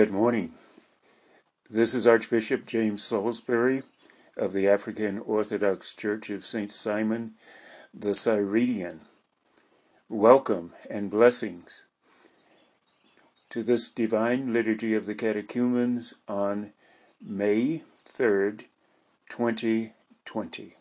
Good morning. This is Archbishop James Salisbury of the African Orthodox Church of St. Simon the Cyrenian. Welcome and blessings to this Divine Liturgy of the Catechumens on May 3rd, 2020.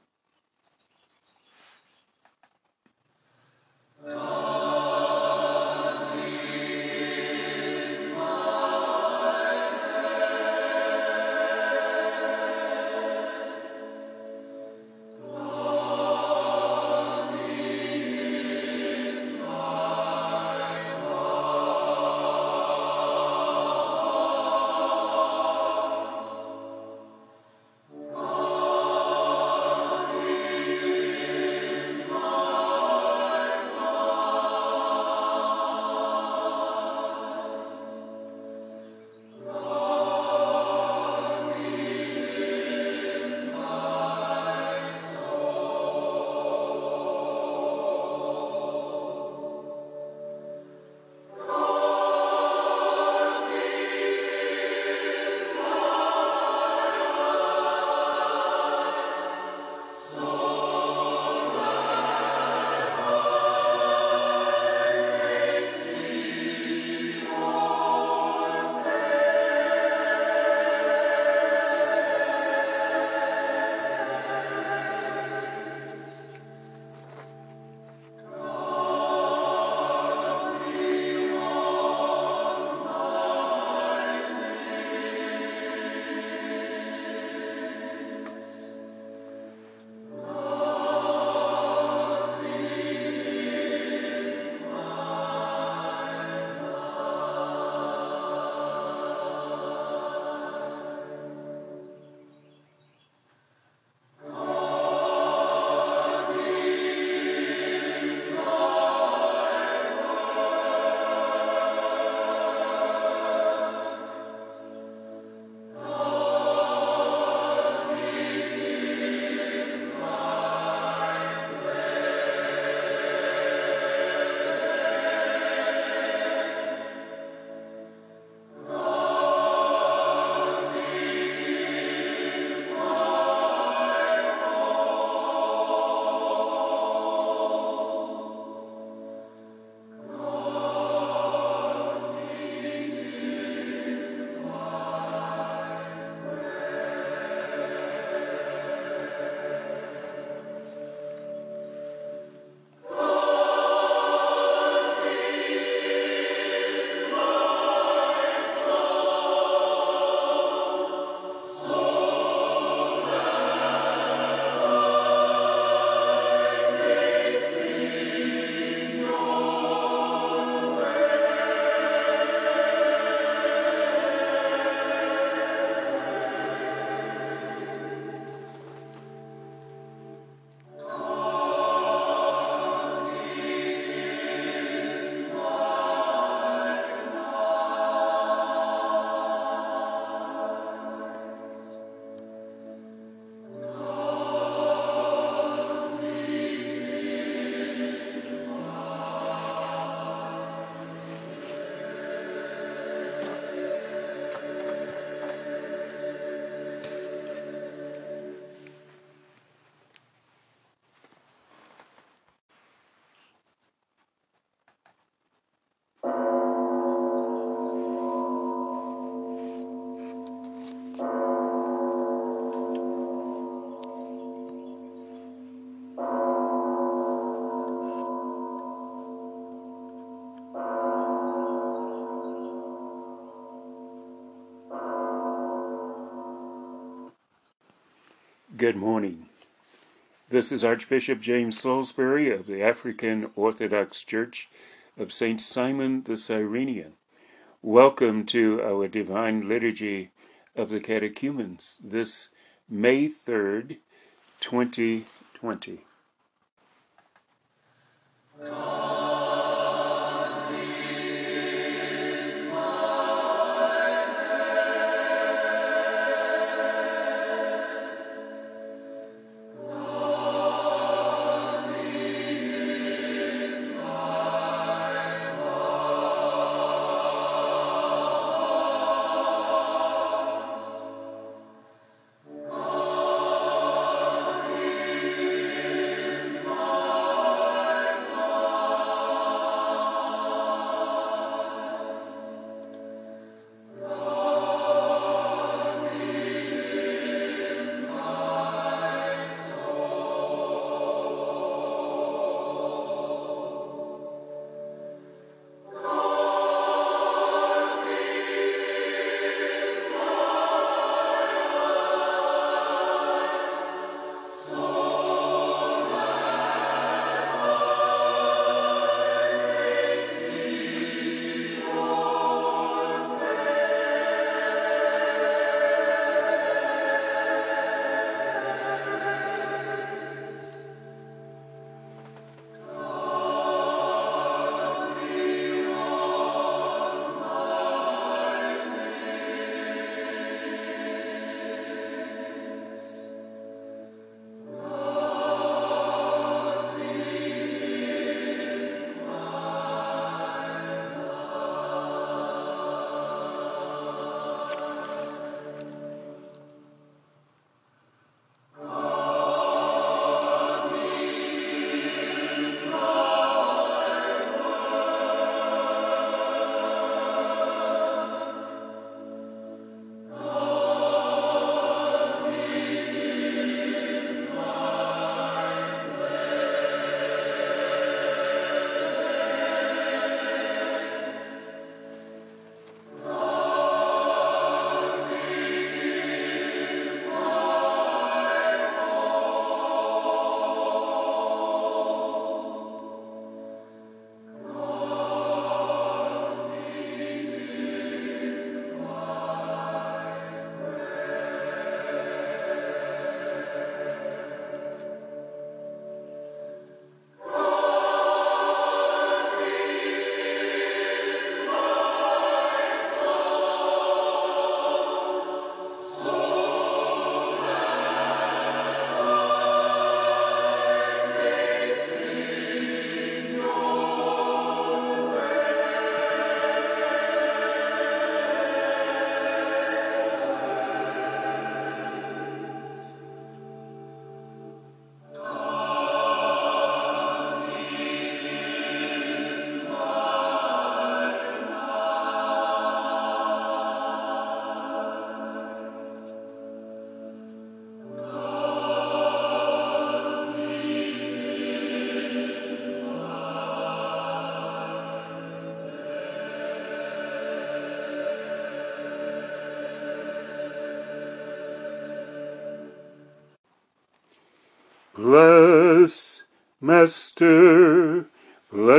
Good morning. This is Archbishop James Salisbury of the African Orthodox Church of St. Simon the Cyrenian. Welcome to our Divine Liturgy of the Catechumens this May 3rd, 2020.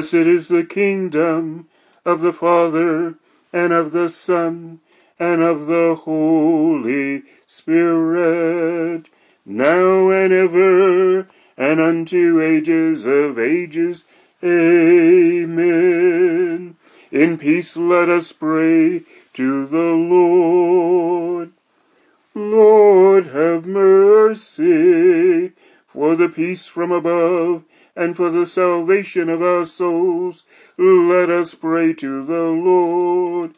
Blessed is the kingdom of the Father, and of the Son, and of the Holy Spirit, now and ever, and unto ages of ages. Amen. In peace let us pray to the Lord. Lord, have mercy for the peace from above, and for the salvation of our souls, let us pray to the Lord.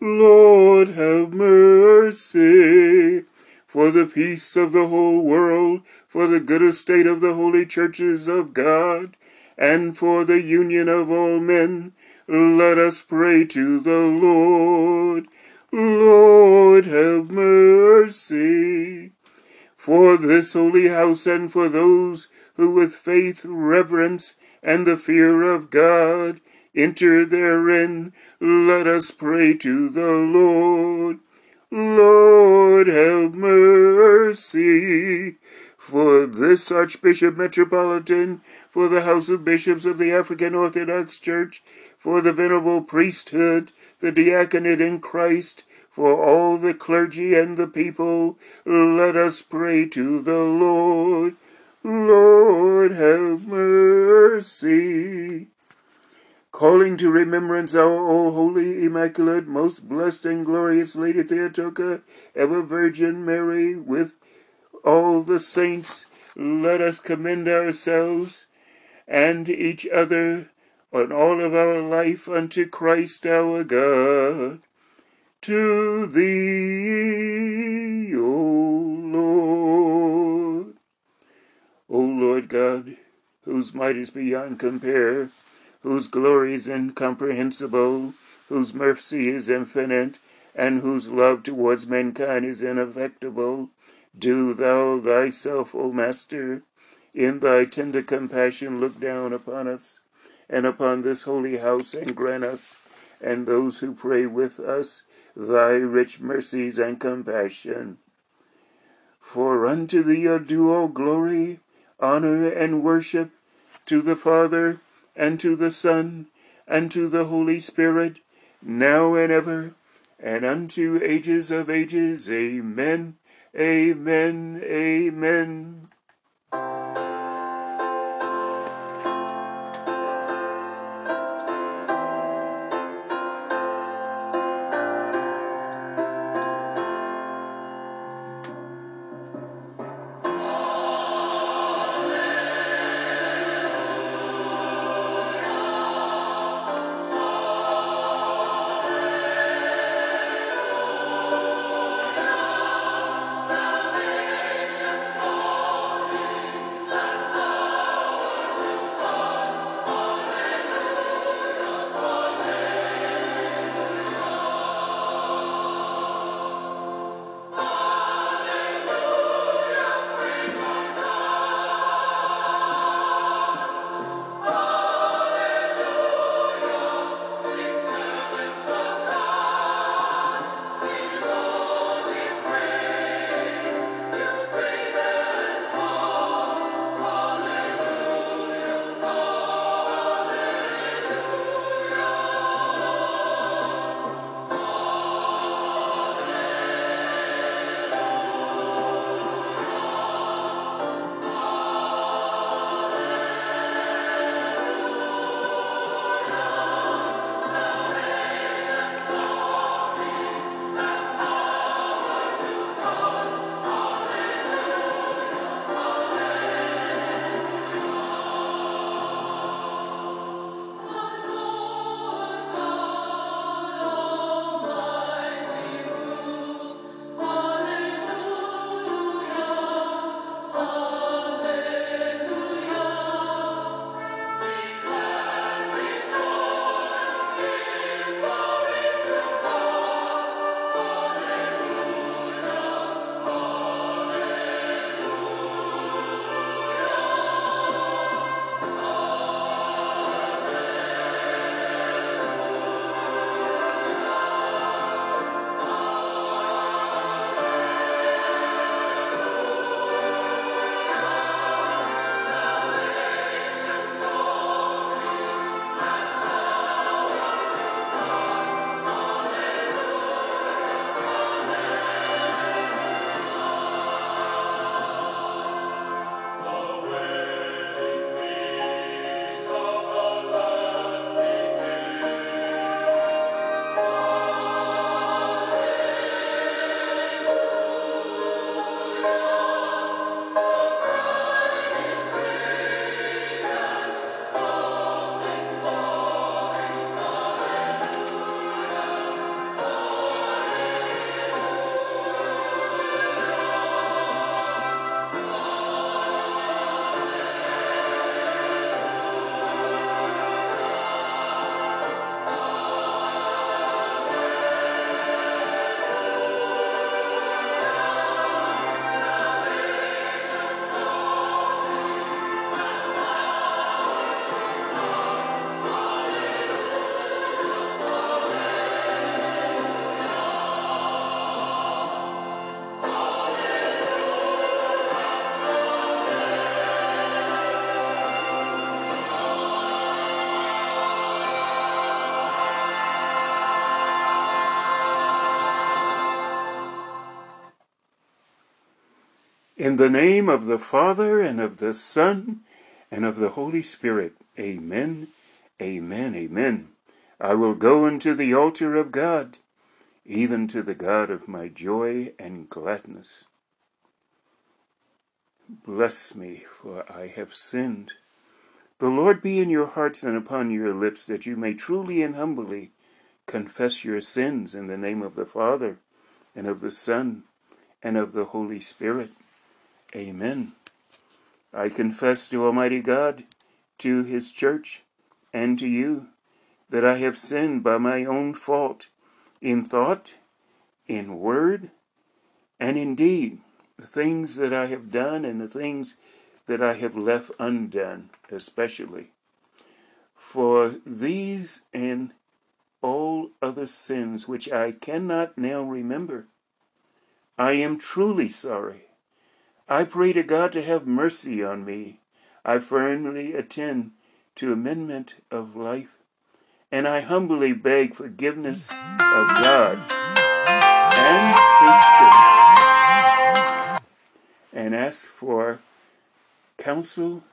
Lord, have mercy. For the peace of the whole world, for the good estate of the holy churches of God, and for the union of all men, let us pray to the Lord. Lord, have mercy for this holy house and for those who with faith, reverence, and the fear of God enter therein, let us pray to the Lord. Lord, have mercy. For this Archbishop Metropolitan, for the House of Bishops of the African Orthodox Church, for the Venerable Priesthood, the Diaconate in Christ, for all the clergy and the people, let us pray to the Lord. Lord, have mercy. Calling to remembrance our all holy, immaculate, most blessed and glorious Lady Theotokos, ever Virgin Mary, with all the saints, let us commend ourselves and each other and all of our life unto Christ our God to thee, O Lord. O Lord God, whose might is beyond compare, whose glory is incomprehensible, whose mercy is infinite, and whose love towards mankind is ineffectible, do thou thyself, O Master, in thy tender compassion look down upon us and upon this holy house and grant us and those who pray with us thy rich mercies and compassion. For unto thee are due all glory, honor, and worship, to the Father, and to the Son, and to the Holy Spirit, now and ever, and unto ages of ages. Amen. Amen. Amen. In the name of the Father, and of the Son, and of the Holy Spirit. Amen, amen, amen. I will go unto the altar of God, even to the God of my joy and gladness. Bless me, for I have sinned. The Lord be in your hearts and upon your lips, that you may truly and humbly confess your sins in the name of the Father, and of the Son, and of the Holy Spirit. Amen. I confess to Almighty God, to His church, and to you, that I have sinned by my own fault, in thought, in word, and in deed, the things that I have done and the things that I have left undone, especially. For these and all other sins which I cannot now remember, I am truly sorry I pray to God to have mercy on me. I firmly attend to amendment of life, and I humbly beg forgiveness of God and His church, and ask for counsel,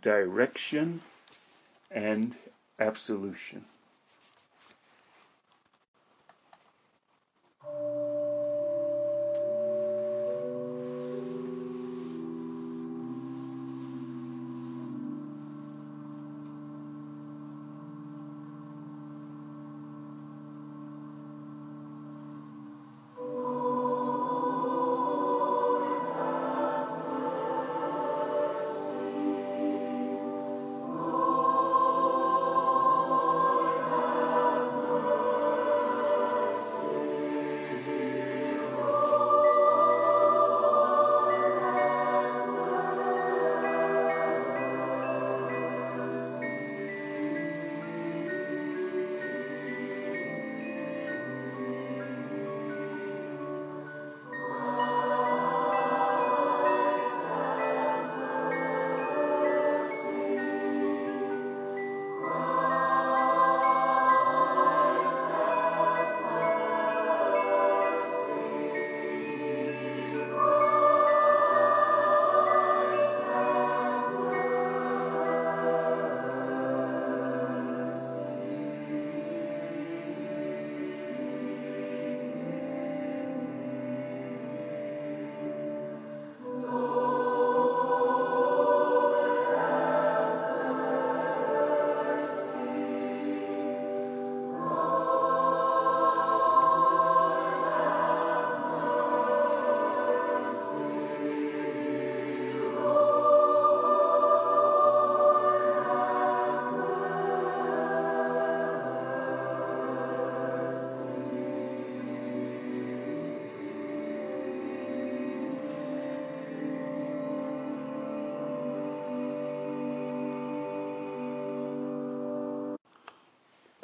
direction, and absolution.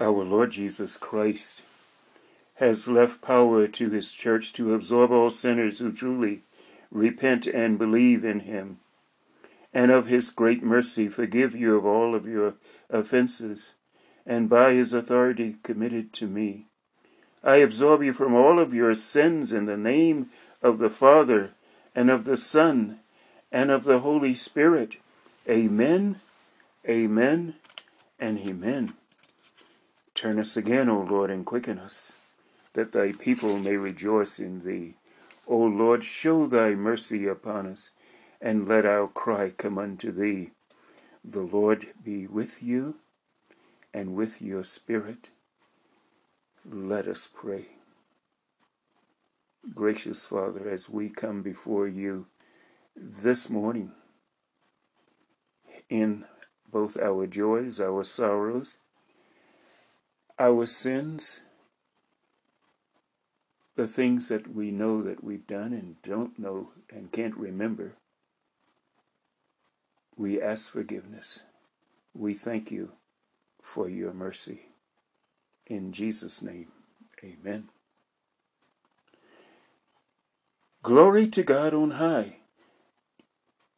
Our Lord Jesus Christ has left power to his church to absorb all sinners who truly repent and believe in him, and of his great mercy forgive you of all of your offenses, and by his authority committed to me. I absolve you from all of your sins in the name of the Father, and of the Son, and of the Holy Spirit. Amen, amen, and amen. Turn us again, O Lord, and quicken us, that thy people may rejoice in thee. O Lord, show thy mercy upon us, and let our cry come unto thee. The Lord be with you, and with your spirit. Let us pray. Gracious Father, as we come before you this morning, in both our joys, our sorrows, our sins, the things that we know that we've done and don't know and can't remember, we ask forgiveness. We thank you for your mercy. In Jesus' name, amen. Glory to God on high,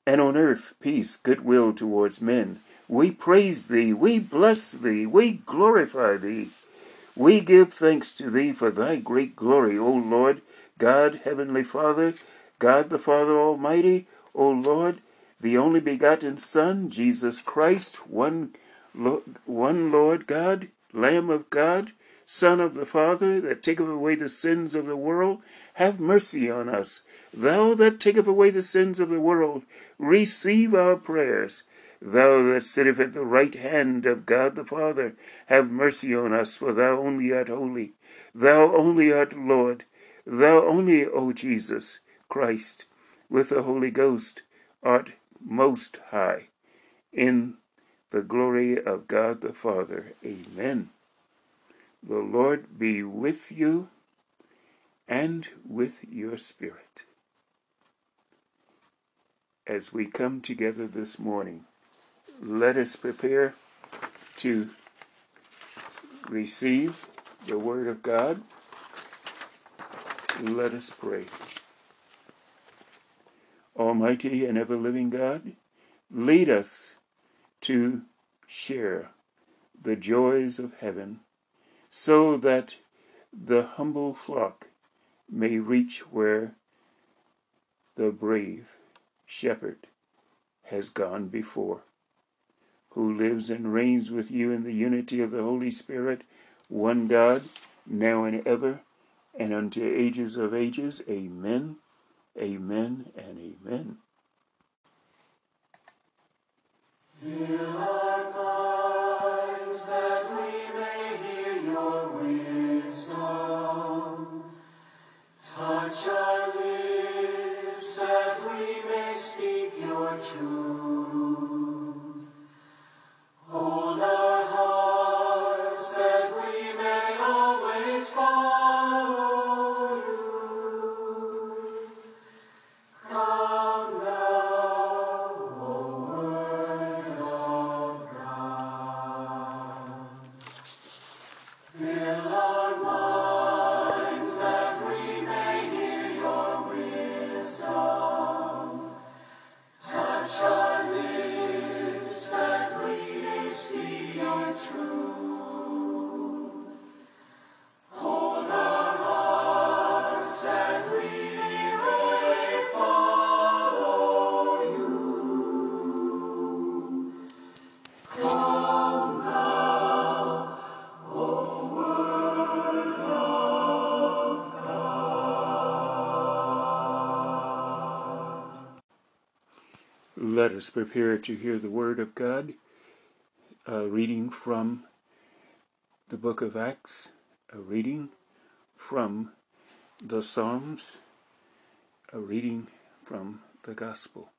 and on earth peace, goodwill towards men. We praise thee, we bless thee, we glorify thee. We give thanks to thee for thy great glory, O Lord, God, Heavenly Father, God the Father Almighty, O Lord, the only begotten Son, Jesus Christ, one, one Lord God, Lamb of God, Son of the Father, that taketh away the sins of the world, have mercy on us. Thou that taketh away the sins of the world, receive our prayers. Thou that sittest at the right hand of God the Father, have mercy on us, for thou only art holy. Thou only art Lord. Thou only, O Jesus Christ, with the Holy Ghost, art most high. In the glory of God the Father. Amen. The Lord be with you and with your spirit. As we come together this morning, let us prepare to receive the Word of God. Let us pray. Almighty and ever living God, lead us to share the joys of heaven so that the humble flock may reach where the brave shepherd has gone before, who lives and reigns with you in the unity of the Holy Spirit, one God, now and ever, and unto ages of ages. Amen, amen, and amen. Us prepare to hear the Word of God, a reading from the book of Acts, a reading from the Psalms, a reading from the Gospel.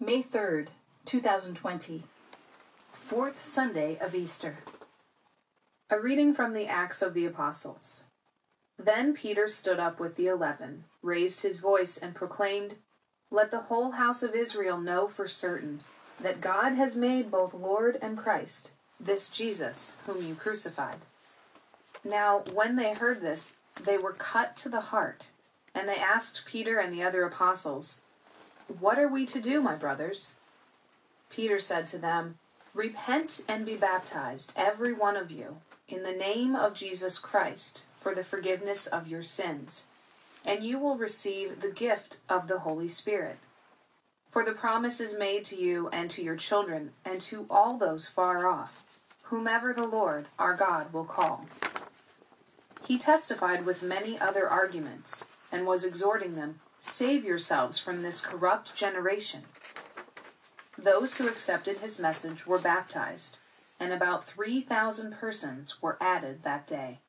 May 3rd, 2020. Fourth Sunday of Easter. A reading from the Acts of the Apostles. Then Peter stood up with the eleven, raised his voice, and proclaimed, Let the whole house of Israel know for certain that God has made both Lord and Christ, this Jesus whom you crucified. Now, when they heard this, they were cut to the heart, and they asked Peter and the other apostles, What are we to do, my brothers? Peter said to them, Repent and be baptized, every one of you, in the name of Jesus Christ, for the forgiveness of your sins, and you will receive the gift of the Holy Spirit. For the promise is made to you and to your children, and to all those far off, whomever the Lord our God will call. He testified with many other arguments, and was exhorting them, Save yourselves from this corrupt generation. Those who accepted his message were baptized, and about 3,000 persons were added that day.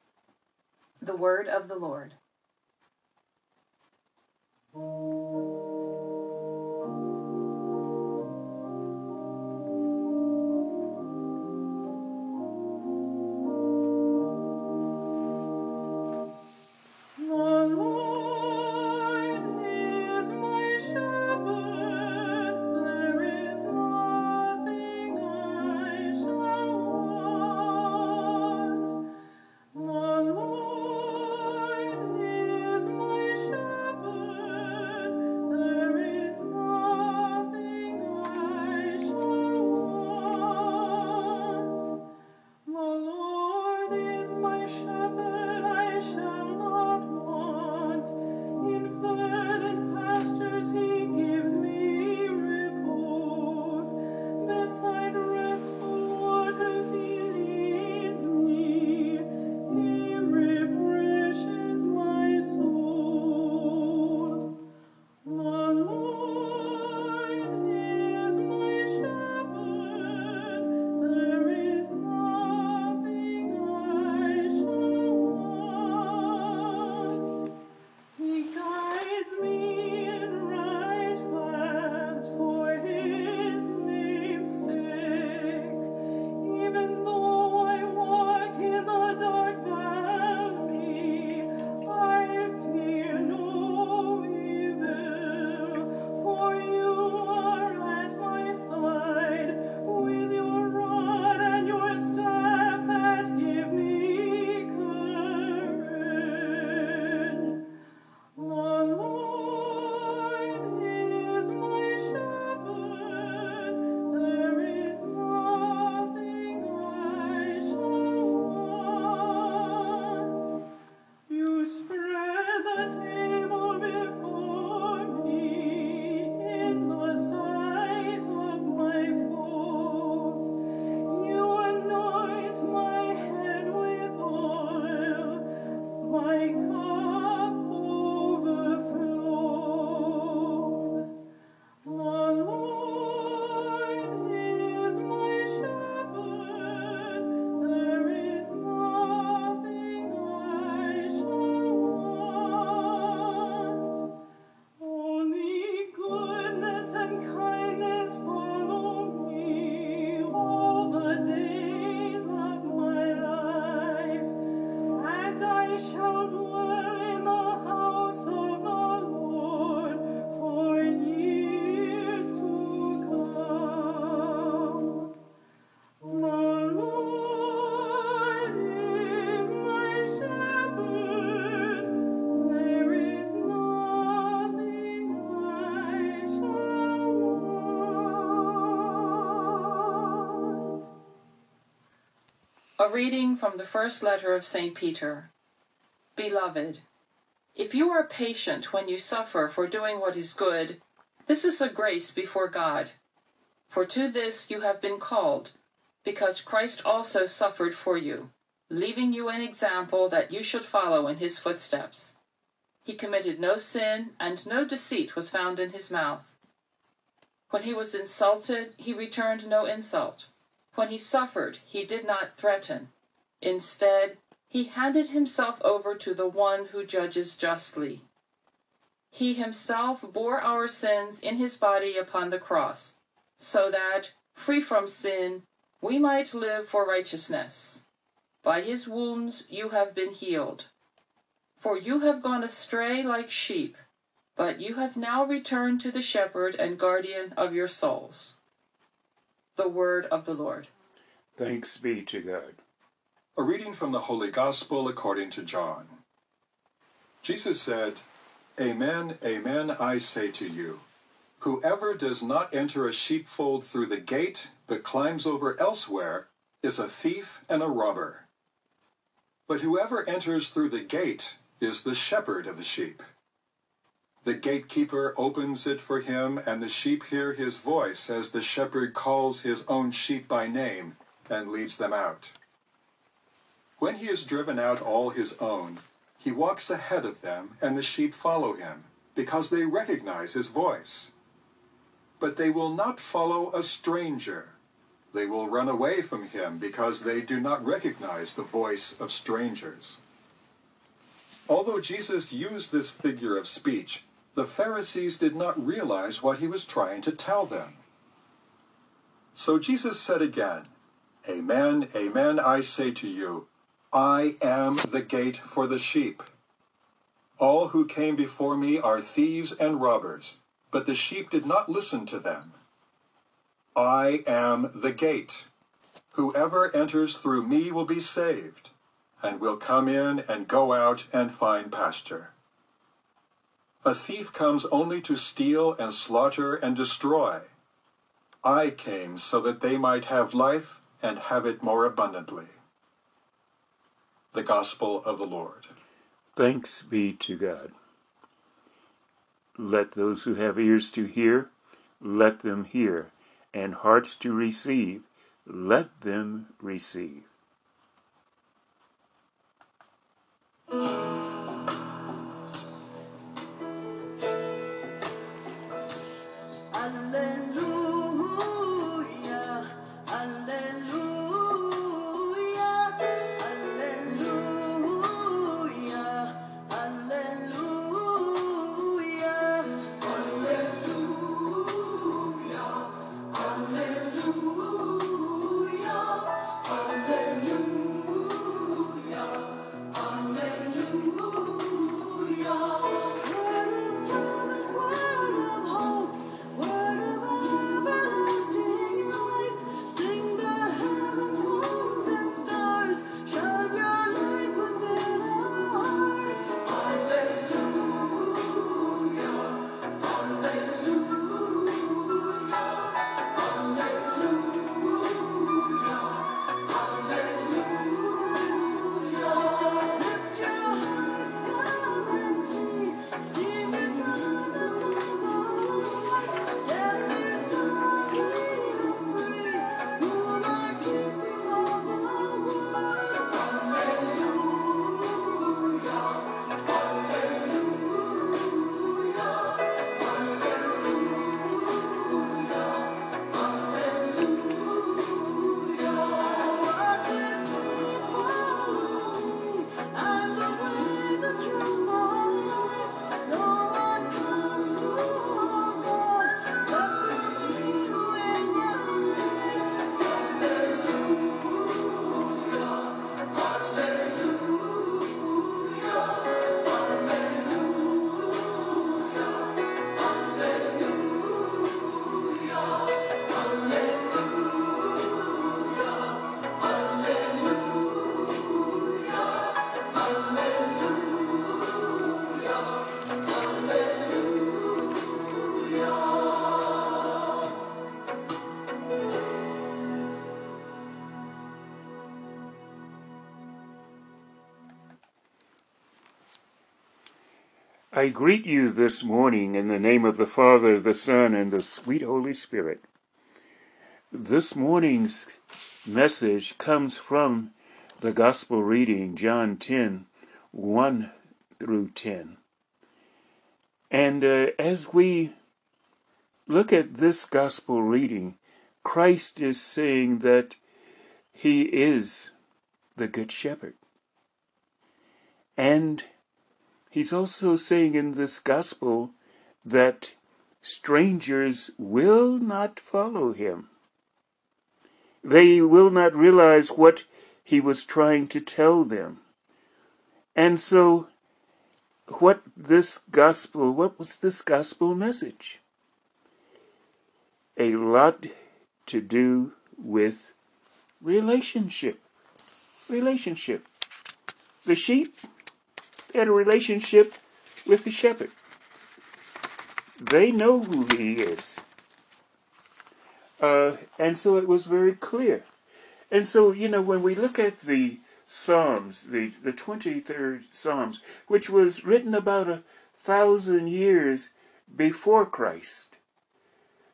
The word of the Lord. A reading from the first letter of St. Peter. Beloved, if you are patient when you suffer for doing what is good, this is a grace before God. For to this you have been called, because Christ also suffered for you, leaving you an example that you should follow in his footsteps. He committed no sin, and no deceit was found in his mouth. When he was insulted, he returned no insult. When he suffered, he did not threaten. Instead, he handed himself over to the one who judges justly. He himself bore our sins in his body upon the cross, so that, free from sin, we might live for righteousness. By his wounds you have been healed. For you have gone astray like sheep, but you have now returned to the shepherd and guardian of your souls the word of the Lord. Thanks be to God. A reading from the Holy Gospel according to John. Jesus said, Amen, amen, I say to you, whoever does not enter a sheepfold through the gate, but climbs over elsewhere, is a thief and a robber. But whoever enters through the gate is the shepherd of the sheep. The gatekeeper opens it for him, and the sheep hear his voice as the shepherd calls his own sheep by name and leads them out. When he has driven out all his own, he walks ahead of them, and the sheep follow him, because they recognize his voice. But they will not follow a stranger. They will run away from him because they do not recognize the voice of strangers. Although Jesus used this figure of speech, the Pharisees did not realize what he was trying to tell them. So Jesus said again, Amen, amen, I say to you, I am the gate for the sheep. All who came before me are thieves and robbers, but the sheep did not listen to them. I am the gate. Whoever enters through me will be saved, and will come in and go out and find pasture. A thief comes only to steal and slaughter and destroy. I came so that they might have life and have it more abundantly. The Gospel of the Lord. Thanks be to God. Let those who have ears to hear, let them hear, and hearts to receive, let them receive. I greet you this morning in the name of the Father, the Son, and the sweet Holy Spirit. This morning's message comes from the Gospel reading, John 10 1 through 10. And uh, as we look at this Gospel reading, Christ is saying that He is the Good Shepherd. And He's also saying in this Gospel that strangers will not follow Him. They will not realize what He was trying to tell them. And so, what this gospel, what was this gospel message? A lot to do with relationship. Relationship. The sheep had a relationship with the shepherd. They know who he is. Uh, and so it was very clear. And so, you know, when we look at the Psalms, the, the 23rd Psalms, which was written about a thousand years before Christ.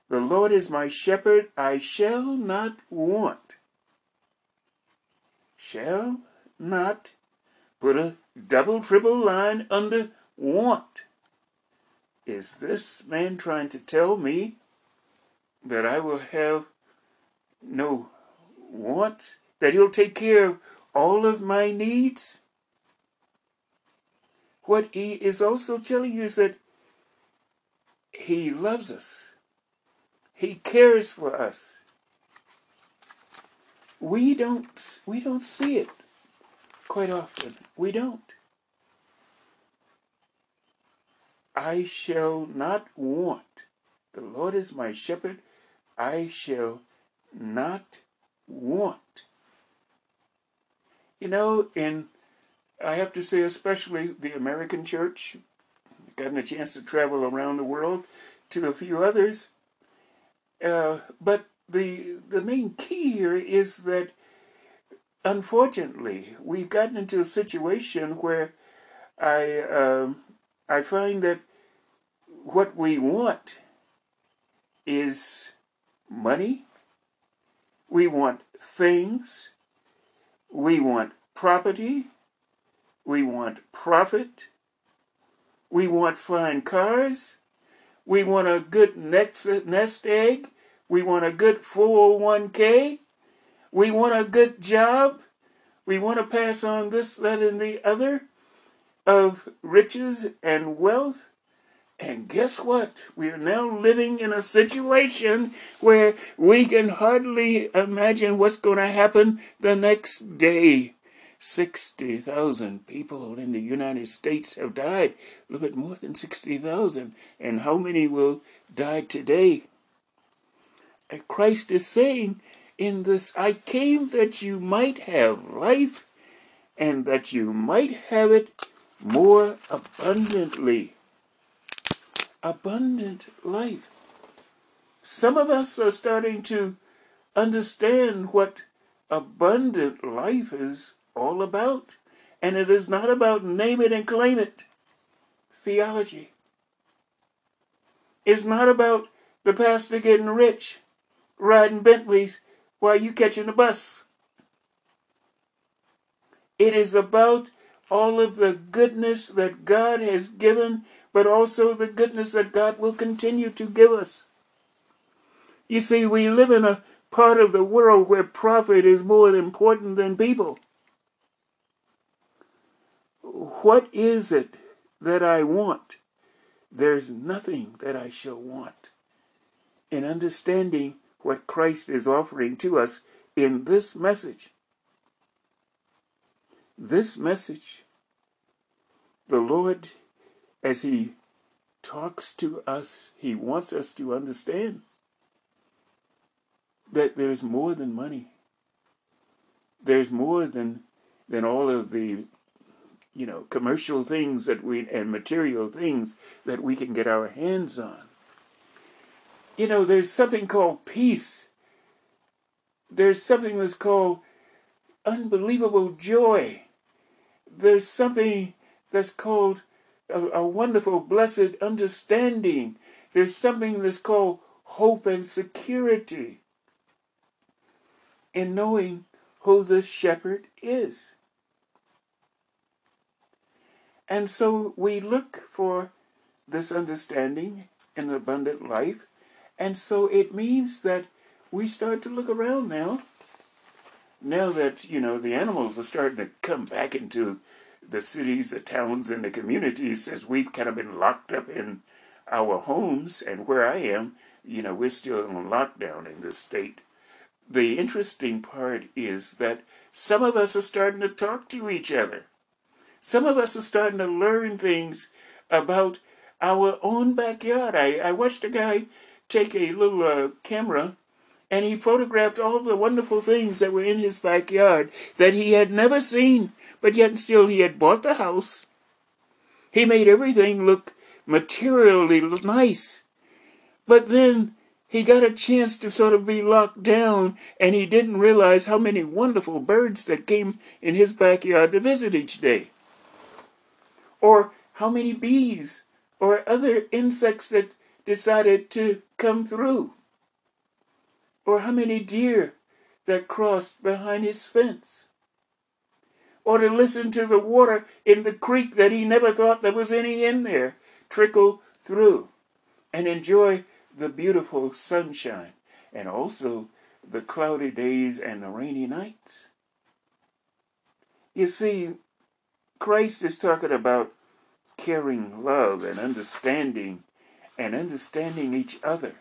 The Lord is my shepherd, I shall not want. Shall not put a double, triple line under want. Is this man trying to tell me that I will have no want? That he'll take care of all of my needs? What he is also telling you is that he loves us. He cares for us. We don't we don't see it quite often. We don't. I shall not want. The Lord is my shepherd. I shall not want. You know, in I have to say, especially the American church, gotten a chance to travel around the world to a few others. Uh, but the the main key here is that unfortunately we've gotten into a situation where I um, I find that what we want is money. We want things. We want property. We want profit. We want fine cars. We want a good nest egg. We want a good 401k. We want a good job. We want to pass on this, that, and the other of riches and wealth. And guess what? We are now living in a situation where we can hardly imagine what's going to happen the next day. 60,000 people in the United States have died. Look at more than 60,000. And how many will die today? Christ is saying in this, I came that you might have life and that you might have it more abundantly abundant life. Some of us are starting to understand what abundant life is all about. And it is not about name it and claim it theology. It's not about the pastor getting rich, riding Bentleys while you catching the bus. It is about all of the goodness that God has given but also the goodness that God will continue to give us. You see, we live in a part of the world where profit is more important than people. What is it that I want? There's nothing that I shall want. In understanding what Christ is offering to us in this message, this message, the Lord as he talks to us, he wants us to understand that there's more than money. There's more than than all of the you know commercial things that we and material things that we can get our hands on. You know, there's something called peace. There's something that's called unbelievable joy. There's something that's called a, a wonderful, blessed understanding. There's something that's called hope and security in knowing who the shepherd is. And so we look for this understanding in abundant life. And so it means that we start to look around now. Now that, you know, the animals are starting to come back into the cities, the towns, and the communities as we've kind of been locked up in our homes. And where I am, you know, we're still on lockdown in this state. The interesting part is that some of us are starting to talk to each other. Some of us are starting to learn things about our own backyard. I, I watched a guy take a little uh, camera and he photographed all of the wonderful things that were in his backyard that he had never seen, but yet still he had bought the house. He made everything look materially nice. But then he got a chance to sort of be locked down and he didn't realize how many wonderful birds that came in his backyard to visit each day or how many bees or other insects that decided to come through, or how many deer that crossed behind his fence, or to listen to the water in the creek that he never thought there was any in there trickle through, and enjoy the beautiful sunshine and also the cloudy days and the rainy nights. You see, Christ is talking about caring love and understanding and understanding each other.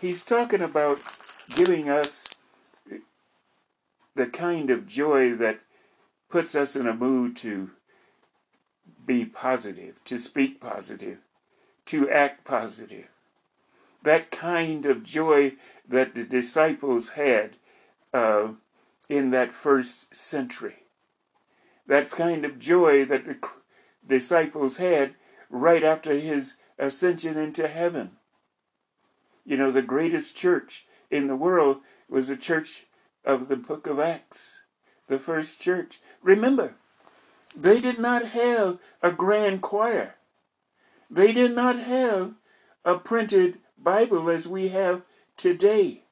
He's talking about giving us the kind of joy that puts us in a mood to be positive, to speak positive, to act positive. That kind of joy that the disciples had uh, in that first century. That kind of joy that the disciples had right after his ascension into heaven. You know, the greatest church in the world was the church of the book of Acts, the first church. Remember, they did not have a grand choir. They did not have a printed Bible as we have today.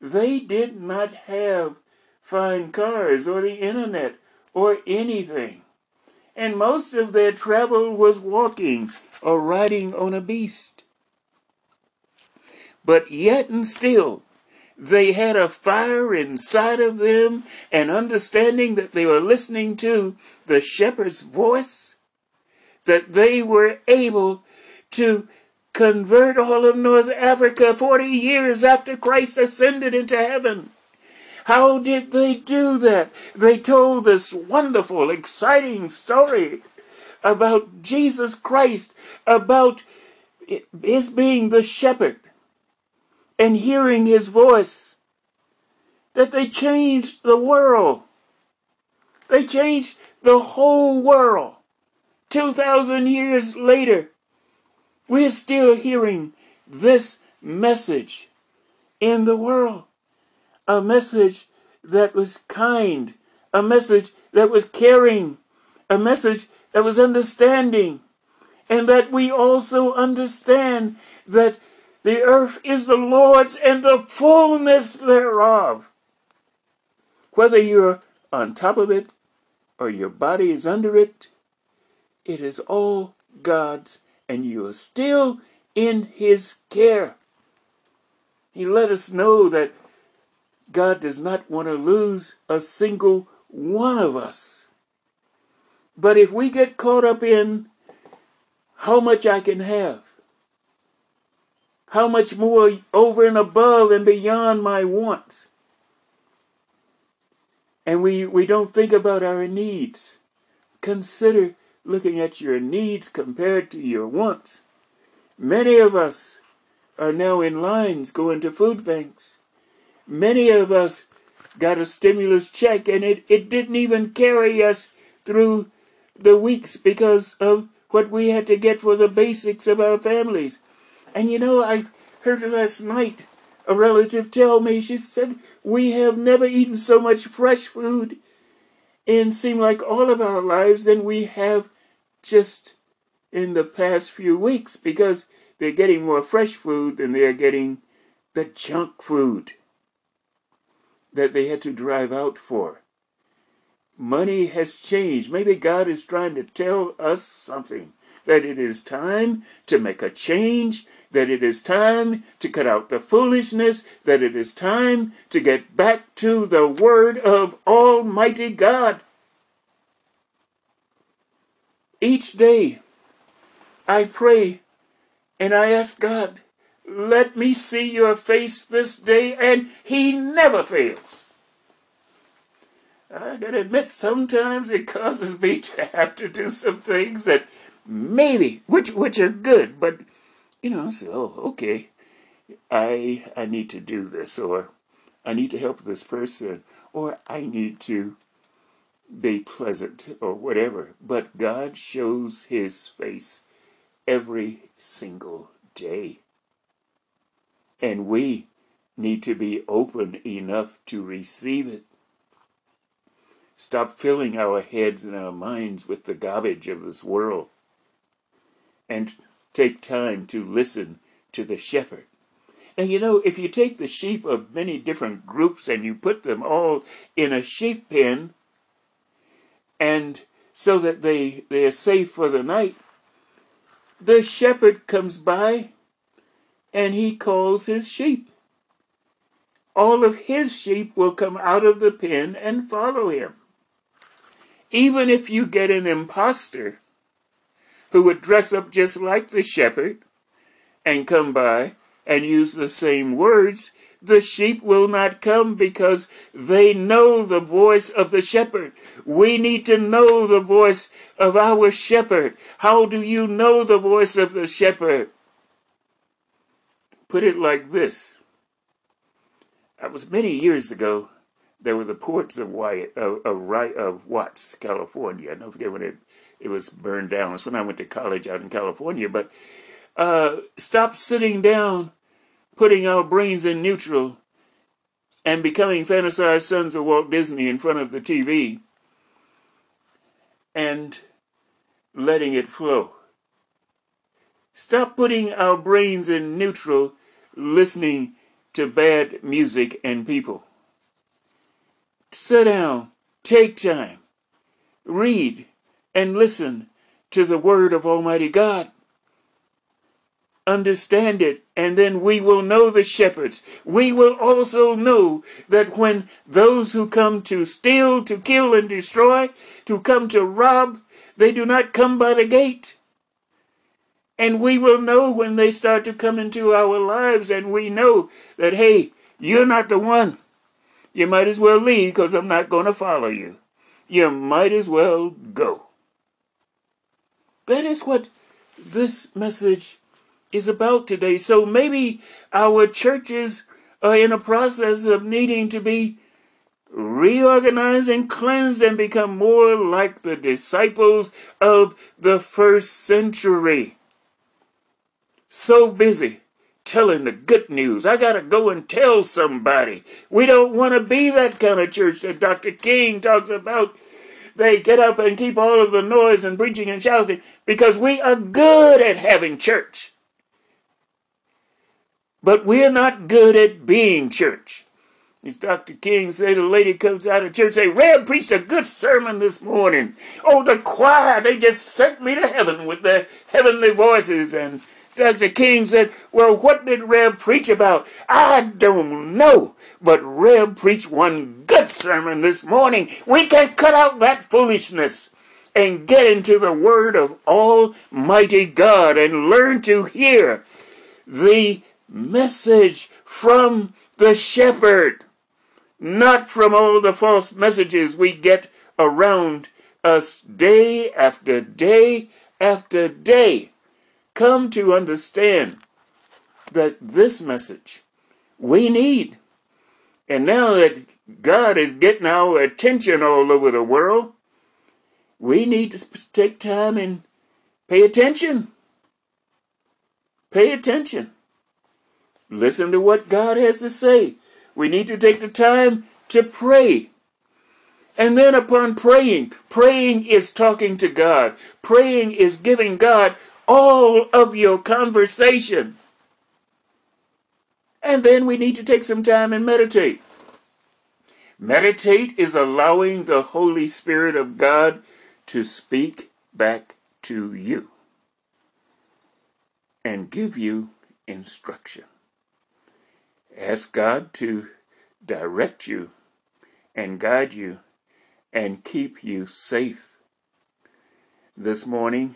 They did not have fine cars or the internet or anything and most of their travel was walking or riding on a beast. But yet and still, they had a fire inside of them, and understanding that they were listening to the shepherd's voice, that they were able to convert all of North Africa 40 years after Christ ascended into heaven. How did they do that? They told this wonderful, exciting story about Jesus Christ, about his being the shepherd and hearing his voice, that they changed the world. They changed the whole world. 2,000 years later, we're still hearing this message in the world a message that was kind, a message that was caring, a message that was understanding, and that we also understand that the earth is the Lord's and the fullness thereof. Whether you're on top of it or your body is under it, it is all God's, and you are still in His care. He let us know that God does not want to lose a single one of us. But if we get caught up in how much I can have, how much more over and above and beyond my wants, and we, we don't think about our needs, consider looking at your needs compared to your wants. Many of us are now in lines going to food banks Many of us got a stimulus check and it, it didn't even carry us through the weeks because of what we had to get for the basics of our families. And you know, I heard last night a relative tell me, she said, we have never eaten so much fresh food in seem like all of our lives than we have just in the past few weeks because they're getting more fresh food than they're getting the junk food that they had to drive out for. Money has changed. Maybe God is trying to tell us something that it is time to make a change, that it is time to cut out the foolishness, that it is time to get back to the Word of Almighty God. Each day, I pray and I ask God, let me see your face this day, and He never fails. I gotta admit, sometimes it causes me to have to do some things that maybe, which which are good, but you know, so okay, I I need to do this, or I need to help this person, or I need to be pleasant, or whatever. But God shows His face every single day. And we need to be open enough to receive it. Stop filling our heads and our minds with the garbage of this world and take time to listen to the shepherd. Now, you know, if you take the sheep of many different groups and you put them all in a sheep pen, and so that they, they are safe for the night, the shepherd comes by and he calls his sheep. All of his sheep will come out of the pen and follow him. Even if you get an impostor who would dress up just like the shepherd and come by and use the same words, the sheep will not come because they know the voice of the shepherd. We need to know the voice of our shepherd. How do you know the voice of the shepherd? Put it like this. That was many years ago. There were the ports of Wyatt, of, of, of Watts, California. I don't forget when it, it was burned down. It's when I went to college out in California. But uh, stop sitting down, putting our brains in neutral, and becoming fantasized sons of Walt Disney in front of the TV, and letting it flow. Stop putting our brains in neutral listening to bad music and people. Sit down, take time, read, and listen to the Word of Almighty God. Understand it, and then we will know the shepherds. We will also know that when those who come to steal, to kill, and destroy, to come to rob, they do not come by the gate. And we will know when they start to come into our lives and we know that, hey, you're not the one. You might as well leave because I'm not going to follow you. You might as well go. That is what this message is about today. So maybe our churches are in a process of needing to be reorganized and cleansed and become more like the disciples of the first century so busy telling the good news. I got to go and tell somebody. We don't want to be that kind of church that Dr. King talks about. They get up and keep all of the noise and preaching and shouting because we are good at having church. But we're not good at being church. As Dr. King said, a lady comes out of church say, Reb preached a good sermon this morning. Oh, the choir, they just sent me to heaven with their heavenly voices and Dr. King said, Well, what did Reb preach about? I don't know. But Reb preached one good sermon this morning. We can cut out that foolishness and get into the Word of Almighty God and learn to hear the message from the shepherd, not from all the false messages we get around us day after day after day come to understand that this message we need. And now that God is getting our attention all over the world, we need to take time and pay attention. Pay attention. Listen to what God has to say. We need to take the time to pray. And then upon praying, praying is talking to God. Praying is giving God all of your conversation. And then we need to take some time and meditate. Meditate is allowing the Holy Spirit of God to speak back to you and give you instruction. Ask God to direct you and guide you and keep you safe. This morning,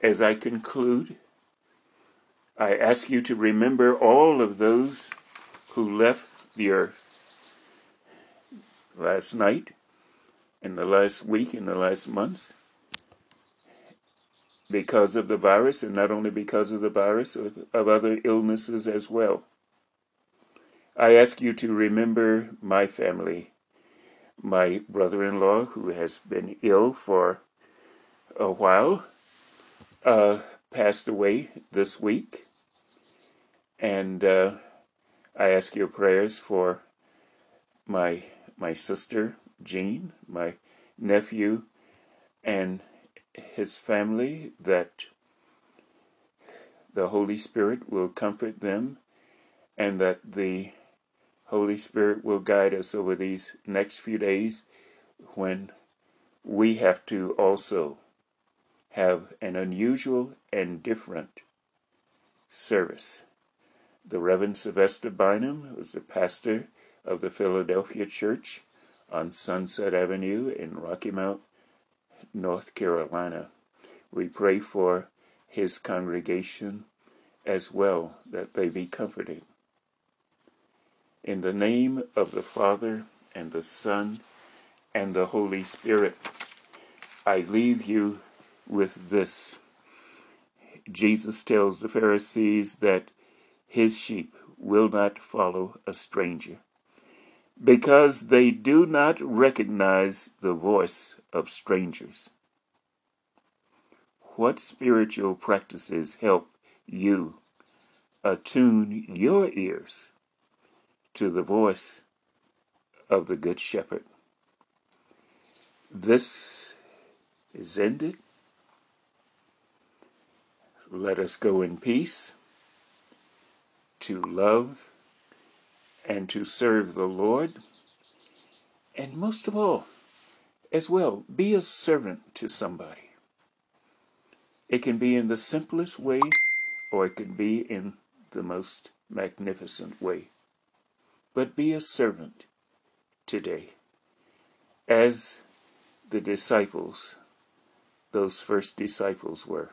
as I conclude, I ask you to remember all of those who left the earth last night, in the last week, in the last months, because of the virus, and not only because of the virus, of, of other illnesses as well. I ask you to remember my family, my brother in law, who has been ill for a while, uh, passed away this week. And uh, I ask your prayers for my my sister Jean, my nephew, and his family that the Holy Spirit will comfort them and that the Holy Spirit will guide us over these next few days when we have to also have an unusual and different service. The Reverend Sylvester Bynum was the pastor of the Philadelphia Church on Sunset Avenue in Rocky Mount, North Carolina. We pray for his congregation as well, that they be comforted. In the name of the Father, and the Son, and the Holy Spirit, I leave you with this. Jesus tells the Pharisees that his sheep will not follow a stranger because they do not recognize the voice of strangers. What spiritual practices help you attune your ears to the voice of the Good Shepherd? This is ended. Let us go in peace to love and to serve the Lord. And most of all, as well, be a servant to somebody. It can be in the simplest way, or it can be in the most magnificent way. But be a servant today, as the disciples, those first disciples were.